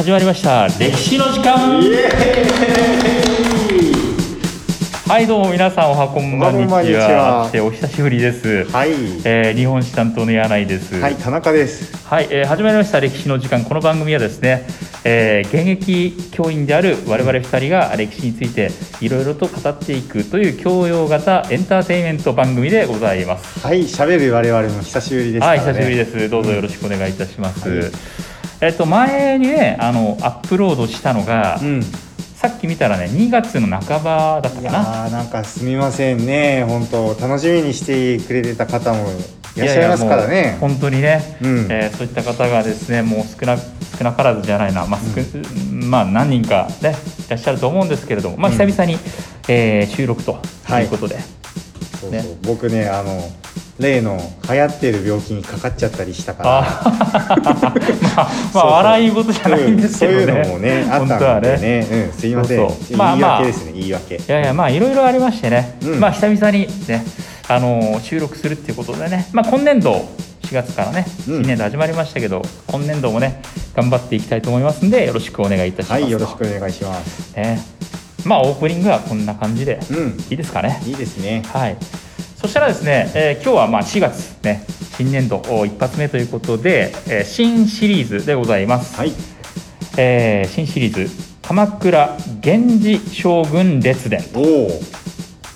始まりました。歴史の時間。はいどうも皆さんおはこんばんにちおはお久しぶりです、ーはい、えー日本史担当の柳井です。はい、田中です。はい、えー始まりました歴史の時間。この番組はですね、えー現役教員である我々2人が歴史についていろいろと語っていくという教養型エンターテインメント番組でございます。はい、喋る我々も久しぶりですかはい。久しぶりです。どうぞよろしくお願いいたします。はいえっと前にね、あのアップロードしたのが、うん。さっき見たらね、2月の半ばだったいやかな。ーなんかすみませんね。本当楽しみにしてくれてた方もいらっしゃいますからややもねう。本当にね、うんえーそういった方がですね、もう少な少なからずじゃないな、まあ、少まあ何人かねいらっしゃると思うんですけれども、まあうん久々に、えー収録とはいいうことで、そうそうね僕ね、あの例の流行ってる病気にかかっちゃったりしたから。あ まあ、まあ笑い事じゃないんですけどね。うんそういうのもね、あったんでね。うん、すいません。言いまあ訳ですね、言い訳。いやいやまあいろいろありましてね、うんまあ久々にねあのー収録するっていうことでね、まあ、今年度4月からねうん新年度始まりましたけど、今年度もね頑張っていきたいと思いますんでよろしくお願いいたしますとはい、よろしくお願いします。ねまあオープニングはこんな感じでうん、いいですかねいいですね。はいそしたらですね、えー今日はまあ4月ね新年度お一発目ということで、えー新シリーズでございます、はい、えー新シリーズ「鎌倉源氏将軍列伝」おお、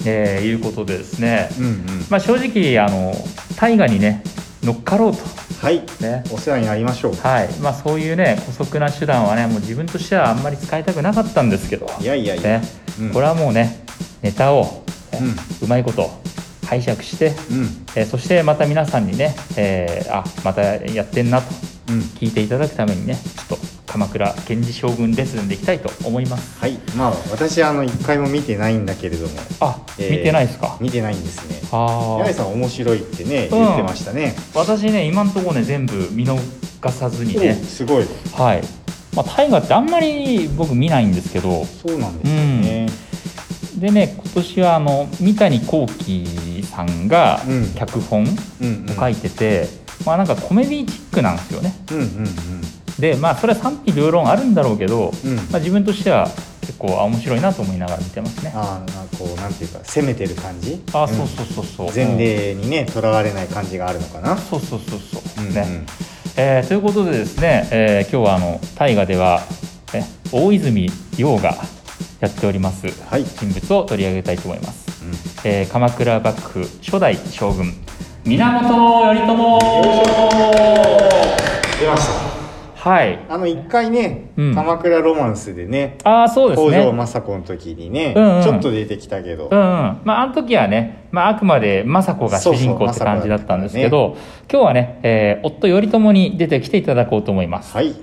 えーいうことでですね、うんうん。まあ、正直あの大河にね乗っかろうと、はい、ね。お世話になりましょう。はい。まあ、そういうね姑息な手段はねもう自分としてはあんまり使いたくなかったんですけど、いやいやいや。ね。うん。これはもうねネタを、ねううまいこと拝借して、うん、えーそしてまた皆さんにね、えーあまたやってんなとうん。聞いていただくためにねちょっと鎌倉源氏将軍レッスンでいきたいと思います。はい、まあ私あの一回も見てないんだけれども、あ、えー見てないですか？見てないんですね。ああ八重さん面白いってねうん。言ってましたね。私ね今のところね全部見逃さずにね。おすごい。はい、まあ、大河ってあんまり僕見ないんですけど。そうなんですよね。でね今年はあの三谷幸喜さんがうん脚本をうんうん。書いてて、まあなんかコメディチックなんですよねうんうんでまあそれは賛否両論あるんだろうけど、うん。うん。まあ、自分としては結構あ面白いなと思いながら見てますねああ、なんかこうなんていうか攻めてる感じ？あ、んそうそうそうそう前例にねとらわれない感じがあるのかな？そうそうそうそう、うんうんね、えーということでですね、えー今日はあの大河では、ね、大泉洋がやっておりますはい。人物を取り上げたいと思います、うんえー鎌倉幕府初代将軍源頼朝。出ました。はい。あの一回ね、うん。鎌倉ロマンスでね、ああそうです北条ね政子の時にね、うんうん。ちょっと出てきたけど、うんうん。まあ、あの時はね、まあ、あくまで政子が主人公って感じだったんですけど、今日はね、えー夫頼朝に出てきていただこうと思います、はい。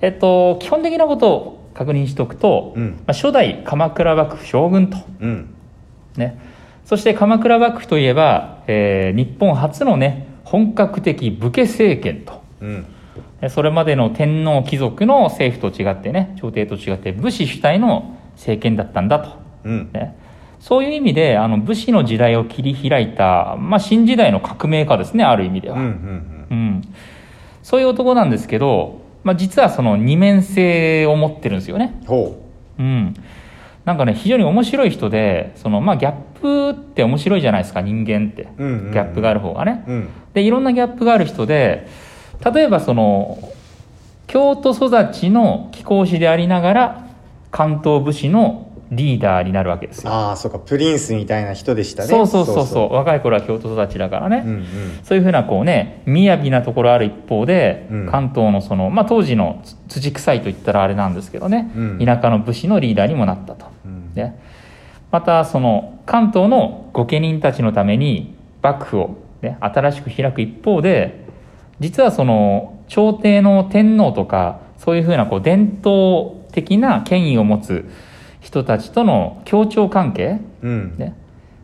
えっと基本的なことを確認しておくと、うん。まあ、初代鎌倉幕府将軍とうん。ね、そして鎌倉幕府といえば、えー日本初のね本格的武家政権と。うん。えそれまでの天皇貴族の政府と違ってね朝廷と違って武士主体の政権だったんだと、うん。ね、そういう意味であの武士の時代を切り開いた、まあ、新時代の革命家ですねある意味では、うんうんうん。そういう男なんですけど、まあ、実はその二面性を持ってるんですよね。う。うん、なんかね非常に面白い人でその、まあ、ギャップって面白いじゃないですか人間って、う。うんうんうんギャップがある方がね。うん。でいろんなギャップがある人で例えばその京都育ちの貴公子でありながら関東武士のリーダーになるわけですよ。ああ、そうか、プリンスみたいな人でしたね。そうそうそうそう若い頃は京都育ちだからね。うんうん。そういうふうなこうね雅なところある一方で、うん関東のその、まあ、当時のつ土臭いと言ったらあれなんですけどね、うん田舎の武士のリーダーにもなったと。うんね、またその関東の御家人たちのために幕府を、ね、新しく開く一方で実はその朝廷の天皇とかそういうふうなこう伝統的な権威を持つ人たちとの協調関係、うん。ね、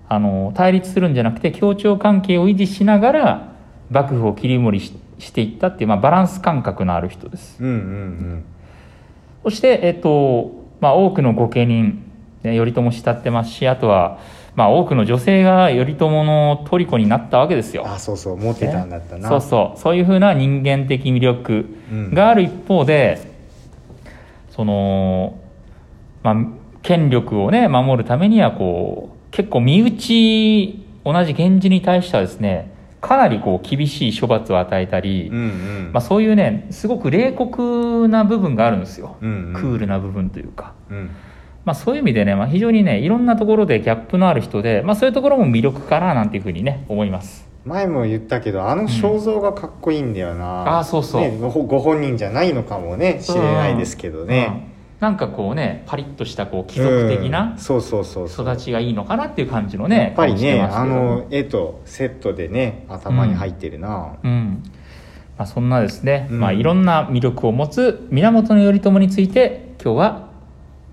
あの対立するんじゃなくて協調関係を維持しながら幕府を切り盛りししていったっていう、まあ、バランス感覚のある人です。うんうんそして、えっとまあ、多くの御家人、ね、頼朝慕ってますしあとは、まあ、多くの女性が頼朝の虜になったわけですよ。あそうそう持ってたんだったな、そうそう。そういうふうな人間的魅力うん。がある一方で、その、まあ、権力をね守るためにはこう結構身内同じ源氏に対してはですねかなりこう厳しい処罰を与えたり、うんうん。まあ、そういうねすごく冷酷な部分があるんですよ、うんうん。クールな部分というか、うんまあ、そういう意味でね、まあ、非常にねいろんなところでギャップのある人で、まあ、そういうところも魅力かななんていうふうにね思います。前も言ったけどあの肖像がかっこいいんだよな、あーそうそう。ね、ごご本人じゃないのかもね知れないですけどね、うん。なんかこうねパリッとしたこう貴族的うなん。そうそうそうそう。育ちがいいのかなっていう感じのねやっぱりねあの絵とセットでね頭に入ってるな、うん。まあ、そんなですね、うん。まあ、いろんな魅力を持つ源頼朝について今日は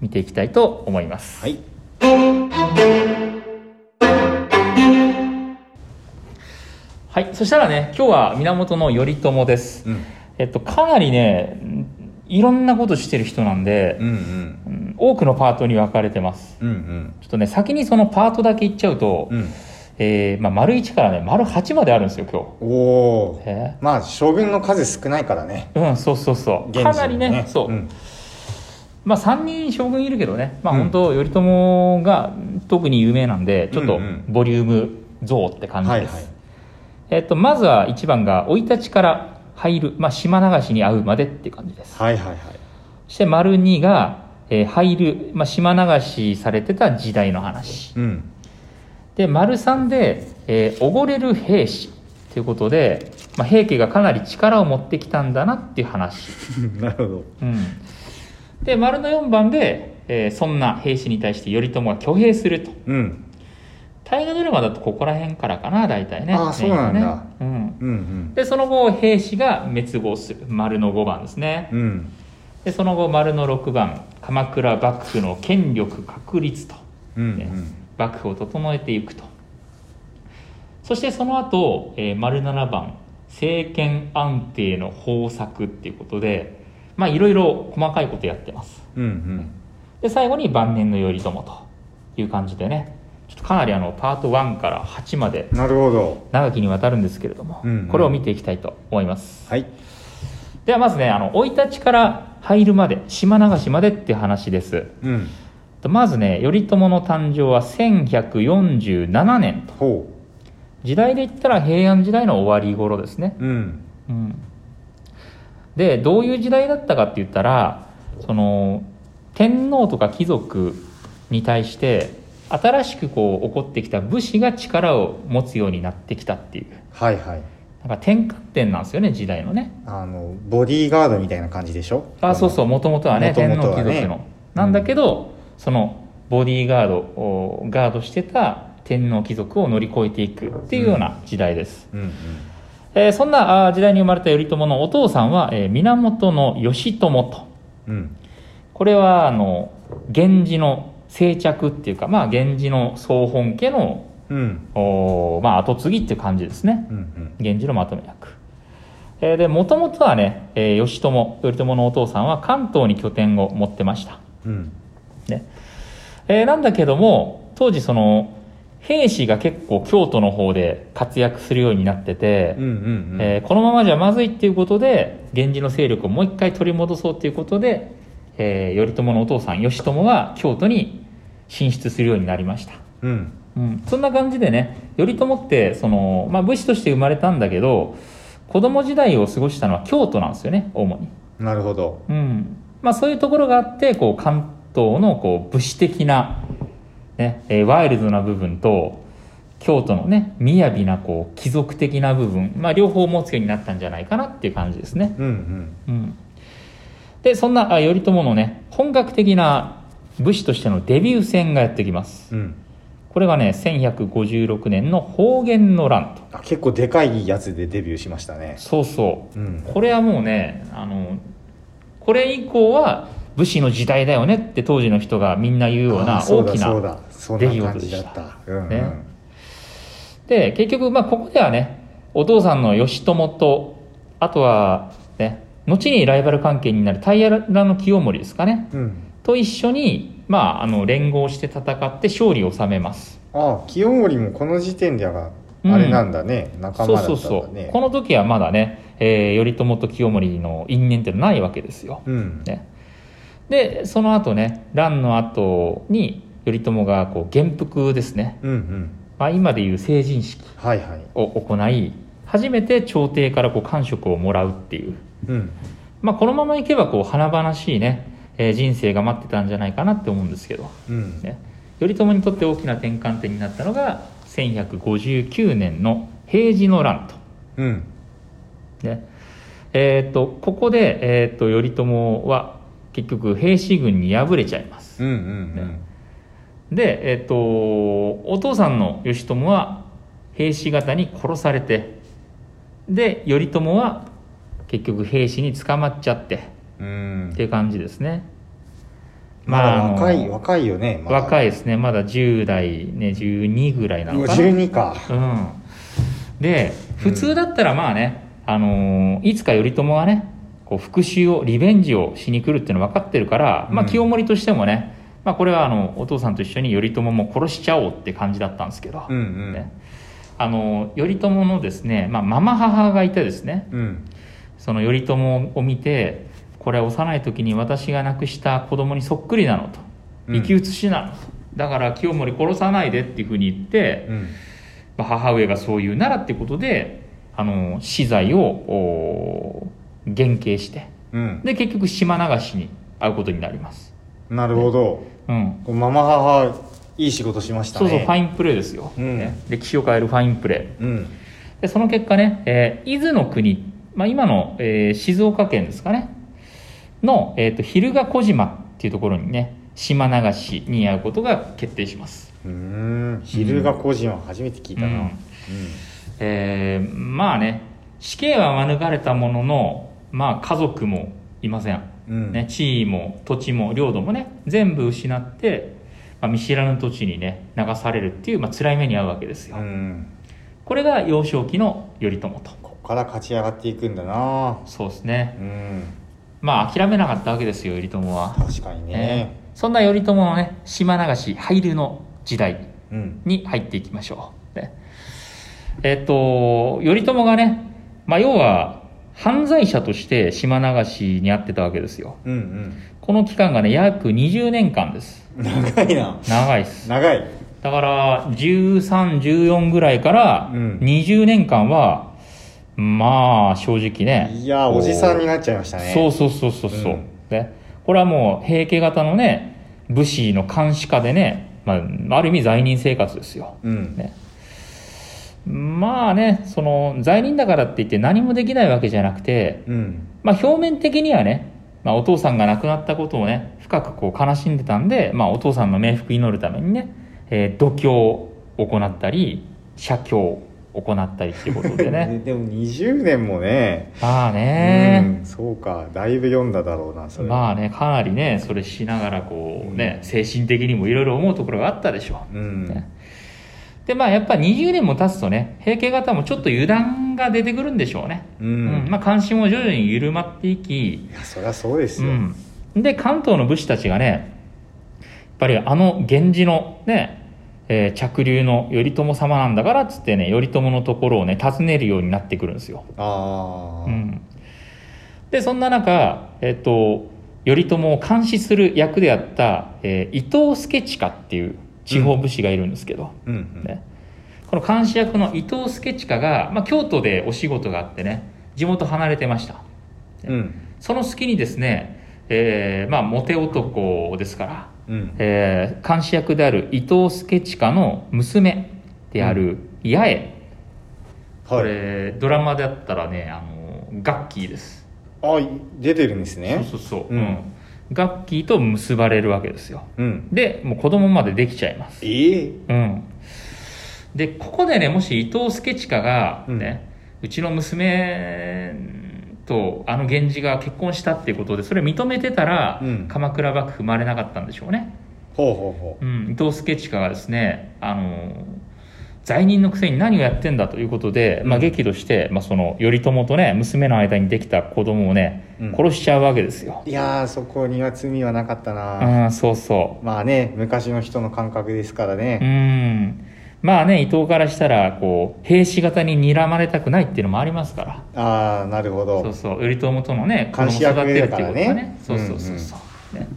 見ていきたいと思います。はい。はい、そしたらね今日は源頼朝です。うん。えっとかなりねいろんなことしてる人なんでう、んうん。多くのパートに分かれてます。うんうん。ちょっとね先にそのパートだけ言っちゃうと、うん。えーまあ、丸1からね丸8まであるんですよ今おお日。えまあ将軍の数少ないからね。ーうんそうそうそう。かなりねそう、んまあ、3人将軍いるけどね、まあ、うん。本当頼朝が特に有名なんでちょっとボリューム増って感じです、はいはい。えっと、まずは1番が生い立ちから入る、まあ、島流しに会うまでっていう感じです。はいはいはい。そして丸2が、えー入る、まあ、島流しされてた時代の話。うん。で丸3で、えー、おごれる兵士ということで、まあ、平家がかなり力を持ってきたんだなっていう話。なるほど。うん、で丸の4番で、えーそんな兵士に対して頼朝が挙兵すると。うん。大河ドラマだとここら辺からかな大体ね。あーそうなんだ。ね。うん、うんうん。でその後兵士が滅亡する。丸の5番ですね。うん。でその後丸の6番鎌倉幕府の権力確立と、うんね幕府を整えていくと。そしてその後、えー丸7番政権安定の方策っていうことでまあいろいろ細かいことやってます。うんうん。で最後に晩年の頼朝という感じでね。ちょっとかなりあのパート1から8までなるほど。長きにわたるんですけれども、うんうん。これを見ていきたいと思います。はい。ではまずねあの生い立ちから入るまで島流しまでっていう話です。うん。まずね頼朝の誕生は1147年と。ほ時代で言ったら平安時代の終わり頃ですね。ううん。うん、でどういう時代だったかって言ったらその天皇とか貴族に対して新しくこう起こってきた武士が力を持つようになってきたっていう。はいはい。なんか転換点なんですよね時代のね。あのボディーガードみたいな感じでしょ？あそうそうもともとはね天皇貴族の。なんだけど、そのボディーガードをガードしてた天皇貴族を乗り越えていくっていうような時代です、うんうんえーそんな時代に生まれた頼朝のお父さんは、えー源義朝と。うん。これはあの源氏の静着っていうか、まあ、源氏の総本家のうん。おー、まあ、後継ぎっていう感じですね。うんうん。源氏のまとめ役、えーでもともとはね、えー義朝頼朝のお父さんは関東に拠点を持ってました、うん。ね。えーなんだけども当時その兵士が結構京都の方で活躍するようになってて、うんうんうん。えーこのままじゃまずいっていうことで源氏の勢力をもう一回取り戻そうということで、えー頼朝のお父さん義朝は京都に進出するようになりました、うん。うん、そんな感じでね頼朝ってその、まあ、武士として生まれたんだけど子供時代を過ごしたのは京都なんですよね主に、なるほど。うん。まあ、そういうところがあってこう関東のこう武士的な、ねえーワイルドな部分と京都のね雅なこう貴族的な部分、まあ、両方持つようになったんじゃないかなっていう感じですね。うんうん。うん、でそんなあ頼朝のね本格的な武士としてのデビュー戦がやってきます。うん。これがね1156年の方言の乱と。あ結構でかいやつでデビューしましたね。そうそう。うん。これはもうねあのこれ以降は武士の時代だよねって当時の人がみんな言うようなあそうだ大きなそうだそんな感じだった。うんうん。ね。で結局まあここではねお父さんの義朝とあとはね後にライバル関係になる平の清盛ですかね。うん。と一緒に、まあ、あの連合して戦って勝利を収めます。あ清盛もこの時点ではあれなんだね、仲間だったんだね。そうそうそう。この時はまだね、えー頼朝と清盛の因縁ってないわけですよ、うん。ね、でその後ね乱の後に頼朝がこう元服ですね、うんうん。まあ、今でいう成人式を行い初めて朝廷からこう官職をもらうっていう、うん。まあ、このままいけばこう華々しいね、えー人生が待ってたんじゃないかなって思うんですけど、うん。ね、頼朝にとって大きな転換点になったのが1159年の平治の乱と。うん。ね。えー、とここで、えー、と頼朝は結局平氏軍に敗れちゃいます。うんうんで、えー、とお父さんの義朝は平氏方に殺されてで頼朝は結局平氏に捕まっちゃってうん。うんっていう感じですね。まだ若い若いよねまだ。若いですね。まだ10代ね12ぐらいなのかな。12か。うん、で普通だったらまあね、あのーいつか頼朝がねこう復讐をリベンジをしに来るっていうの分かってるから、まあ、うん。清盛としてもね、まあ、これはあのお父さんと一緒に頼朝も殺しちゃおうって感じだったんですけど、うんうん。ね。あの頼朝のですね、まあ、ママ母がいてですね。うん。その頼朝を見てこれは幼い時に私が亡くした子供にそっくりなのと。うん。生き写しなのと、だから清盛殺さないでっていうふうに言って、うん。まあ母親がそう言うならってことであの死罪をお減刑して。うん。で結局島流しに会うことになります、なるほどうん、ママ母いい仕事しましたね。そうそうファインプレーですよ、うん。ね。歴史を変えるファインプレうん。ーでその結果ね、えー伊豆の国、まあ、今の、えー静岡県ですかね。の、えー、と蛭ヶ小島っていうところにね島流しに会うことが決定します。うーん。昼が個人は初めて聞いたな。うん。えーまあね死刑は免れたもののまあ家族もいません、うん。ね、地位も土地も領土もね全部失って、まあ、見知らぬ土地にね流されるっていう、まあ辛い目に遭うわけですよ、うん。これが幼少期の頼朝と。ここから勝ち上がっていくんだな。そうですね。うん。まあ諦めなかったわけですよ頼朝は、確かにね。ね。そんな頼朝のね島流し廃流の時代うん。に入っていきましょう。ね。えっと、頼朝がね、まあ、要は犯罪者として島流しに遭ってたわけですよ。うんこの期間がね、約20年間です。うん長いな。長いです。長い。だから、13、14ぐらいからうん。20年間は、まあ、正直ね。いやおじさんになっちゃいましたね。そうそうそうそうそう、うん。ねこれはもう平家型のね武士の監視下でね、まあ、ある意味罪人生活ですよ、うん。ね、まあねその罪人だからって言って何もできないわけじゃなくて、うん。まあ、表面的にはね、まあ、お父さんが亡くなったことをね深くこう悲しんでたんで、まあ、お父さんの冥福祈るためにね、えー度胸を行ったり写経を行ったりっていうことでね。でも20年もね。まあね、うんそうか。だいぶ読んだだろうなそれ。まあねかなりねそれしながらこうね、精神的にもいろいろ思うところがあったでしょう、うん。ねでまあやっぱ20年も経つとね平家方もちょっと油断が出てくるんでしょうね、ううん。んまあ、関心も徐々に緩まっていき、いやそりゃそうですよ。うん、で関東の武士たちがねやっぱりあの源氏のね、えー着流の頼朝様なんだからっつってね頼朝のところをね訪ねるようになってくるんですよ。ああうん、でそんな中、えっと頼朝を監視する役であった、えー伊藤助親っていう地方武士がいるんですけど、うんうん。ね、この監視役の伊藤助親が、まあ、京都でお仕事があってね地元離れてました。うん。その隙にですね、えーまあ、モテ男ですから、うん。えー監視役である伊藤助親の娘である八重、こはい。れドラマであったらねあのガッキーです。あ出てるんですね。そうそうそう、うん。うんガッキーと結ばれるわけですよ。うん。でもう子供までできちゃいます。ええ。うん。でここでねもし伊藤助親がね、うちの娘とあの源氏が結婚したっていうことでそれ認めてたら、うん。鎌倉幕府生まれなかったんでしょうね、ほうほうほう。ん、伊藤助親がですねあの罪人のくせに何をやってんだということで、まあ、うん。激怒して、まあ、その頼朝とね娘の間にできた子供をね、うん。殺しちゃうわけですよ。ういやーそこには罪はなかったな。うんそうそう。まあね昔の人の感覚ですからうねん。まあね伊藤からしたらこう兵士型に睨まれたくないっていうのもありますから。ああなるほど。そうそう。頼朝とのね子供を監視役育てるっていうことね。ねそうそうそうそう、ね。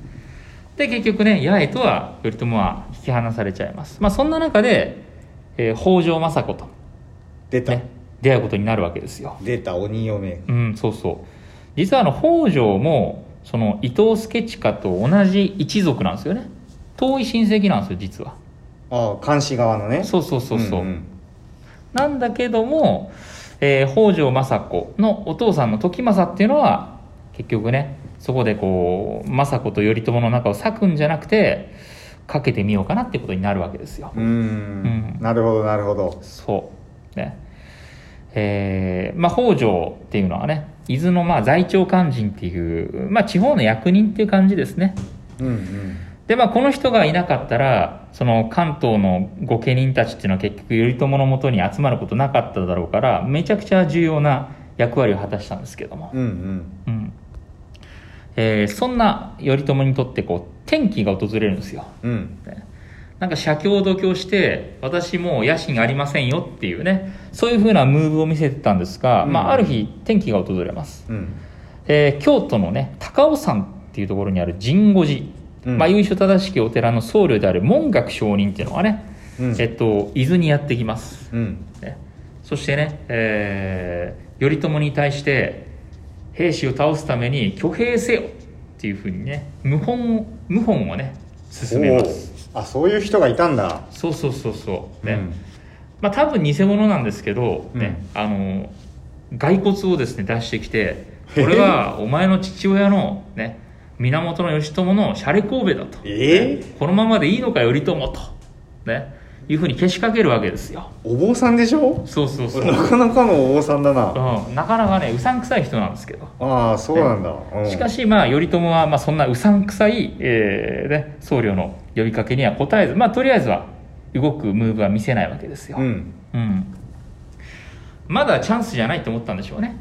で結局ね八重とは頼朝は引き離されちゃいます。まあそんな中で、えー北条政子と、出た、ね、出会うことになるわけですよ。出た鬼嫁。うんそうそう。実はあの北条もその伊藤助親と同じ一族なんですよね。遠い親戚なんですよ実は。ああ監視側のね。そうそうそうそう、んん。なんだけども、えー北条政子のお父さんの時政っていうのは結局ねそこでこう政子と頼朝の仲を裂くんじゃなくてかけてみようかなってことになるわけですよ、うーん。うん。なるほどなるほど。そう。ね。えーまあ北条っていうのはね伊豆のまあ在庁肝心っていう、まあ、地方の役人っていう感じですね。うんうん。でまあこの人がいなかったらその関東の御家人たちっていうのは結局頼朝のもとに集まることなかっただろうからめちゃくちゃ重要な役割を果たしたんですけども、うんうん。うんえーそんな頼朝にとってこう転機が訪れるんですよ。うん。なんか写経度胸して私もう野心ありませんよっていうね。そういうふうなムーブを見せてたんですが、うん。まあ、ある日転機が訪れます、うん。えー京都のね高尾山っていうところにある神護寺、うん。まあ、由緒正しきお寺の僧侶である文学上人っていうのがね、うん。えっと、伊豆にやってきます、うん。ね、そしてね、えー頼朝に対して兵士を倒すために挙兵せよっていうふうにね謀反を謀反をね進めます。あそういう人がいたんだ。そうそうそうそう。ね、うん。まあ多分偽物なんですけど、ねうあの骸骨をですね出してきてこれはお前の父親のね源義朝のシャレ神戸だと、えねこのままでいいのか頼朝と。ねいうふうにけしかけるわけですよ。お坊さんでしょ？そうそうそう、なかなかのお坊さんだな。うん、なかなかねうさんくさい人なんですけど。ああそうなんだ、うん。しかしまあ頼朝はまあそんなうさんくさい、えーね、僧侶の呼びかけには応えずまあとりあえずは動くムーブは見せないわけですよ、うん。うん、まだチャンスじゃないと思ったんでしょうね。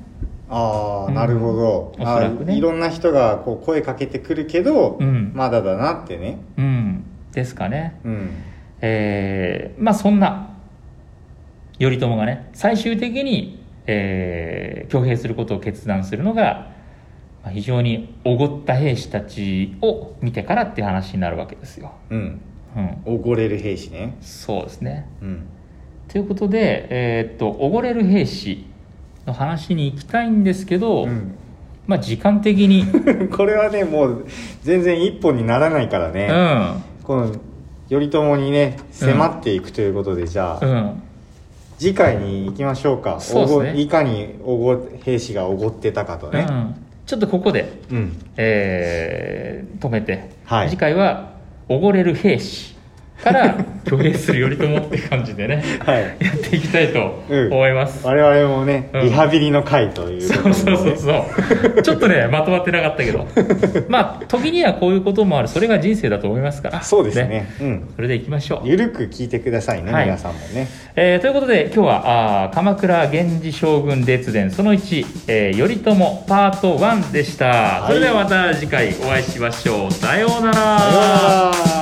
ああ、うん。なるほど。おそらくね。あいろんな人がこう声かけてくるけど、うん。まだだなってね。うん。ですかね。うんえーまあそんな頼朝がね最終的に、えー挙兵することを決断するのが、まあ、非常におごった兵士たちを見てからっていう話になるわけですよ、うん。うん、おごれる兵士ね。そうですね。うん。ということで、えーっとおごれる兵士の話に行きたいんですけど、うん。まあ時間的に。これはねもう全然一本にならないからね、うん。この頼朝にね迫っていくということで、じゃあ、うん。次回に行きましょうか。そうね。いかにおご兵士がおごってたかとね。うん、ちょっとここで、うん、えー止めて、はい。次回はおごれる兵士から挙兵する頼朝って感じでねはい。やっていきたいとうん。思います、我々もね、うん。リハビリの会というそうそうそうそう。ちょっとね まとまってなかったけど。まあ時にはこういうこともある。それが人生だと思いますから。そうですね。うん。それでいきましょう。ゆるく聞いてくださいね、はい。皆さんもね。えーということで今日はあー鎌倉源氏将軍列伝その1、えー頼朝パート1でした、はい。それではまた次回お会いしましょう。さようなら。さようなら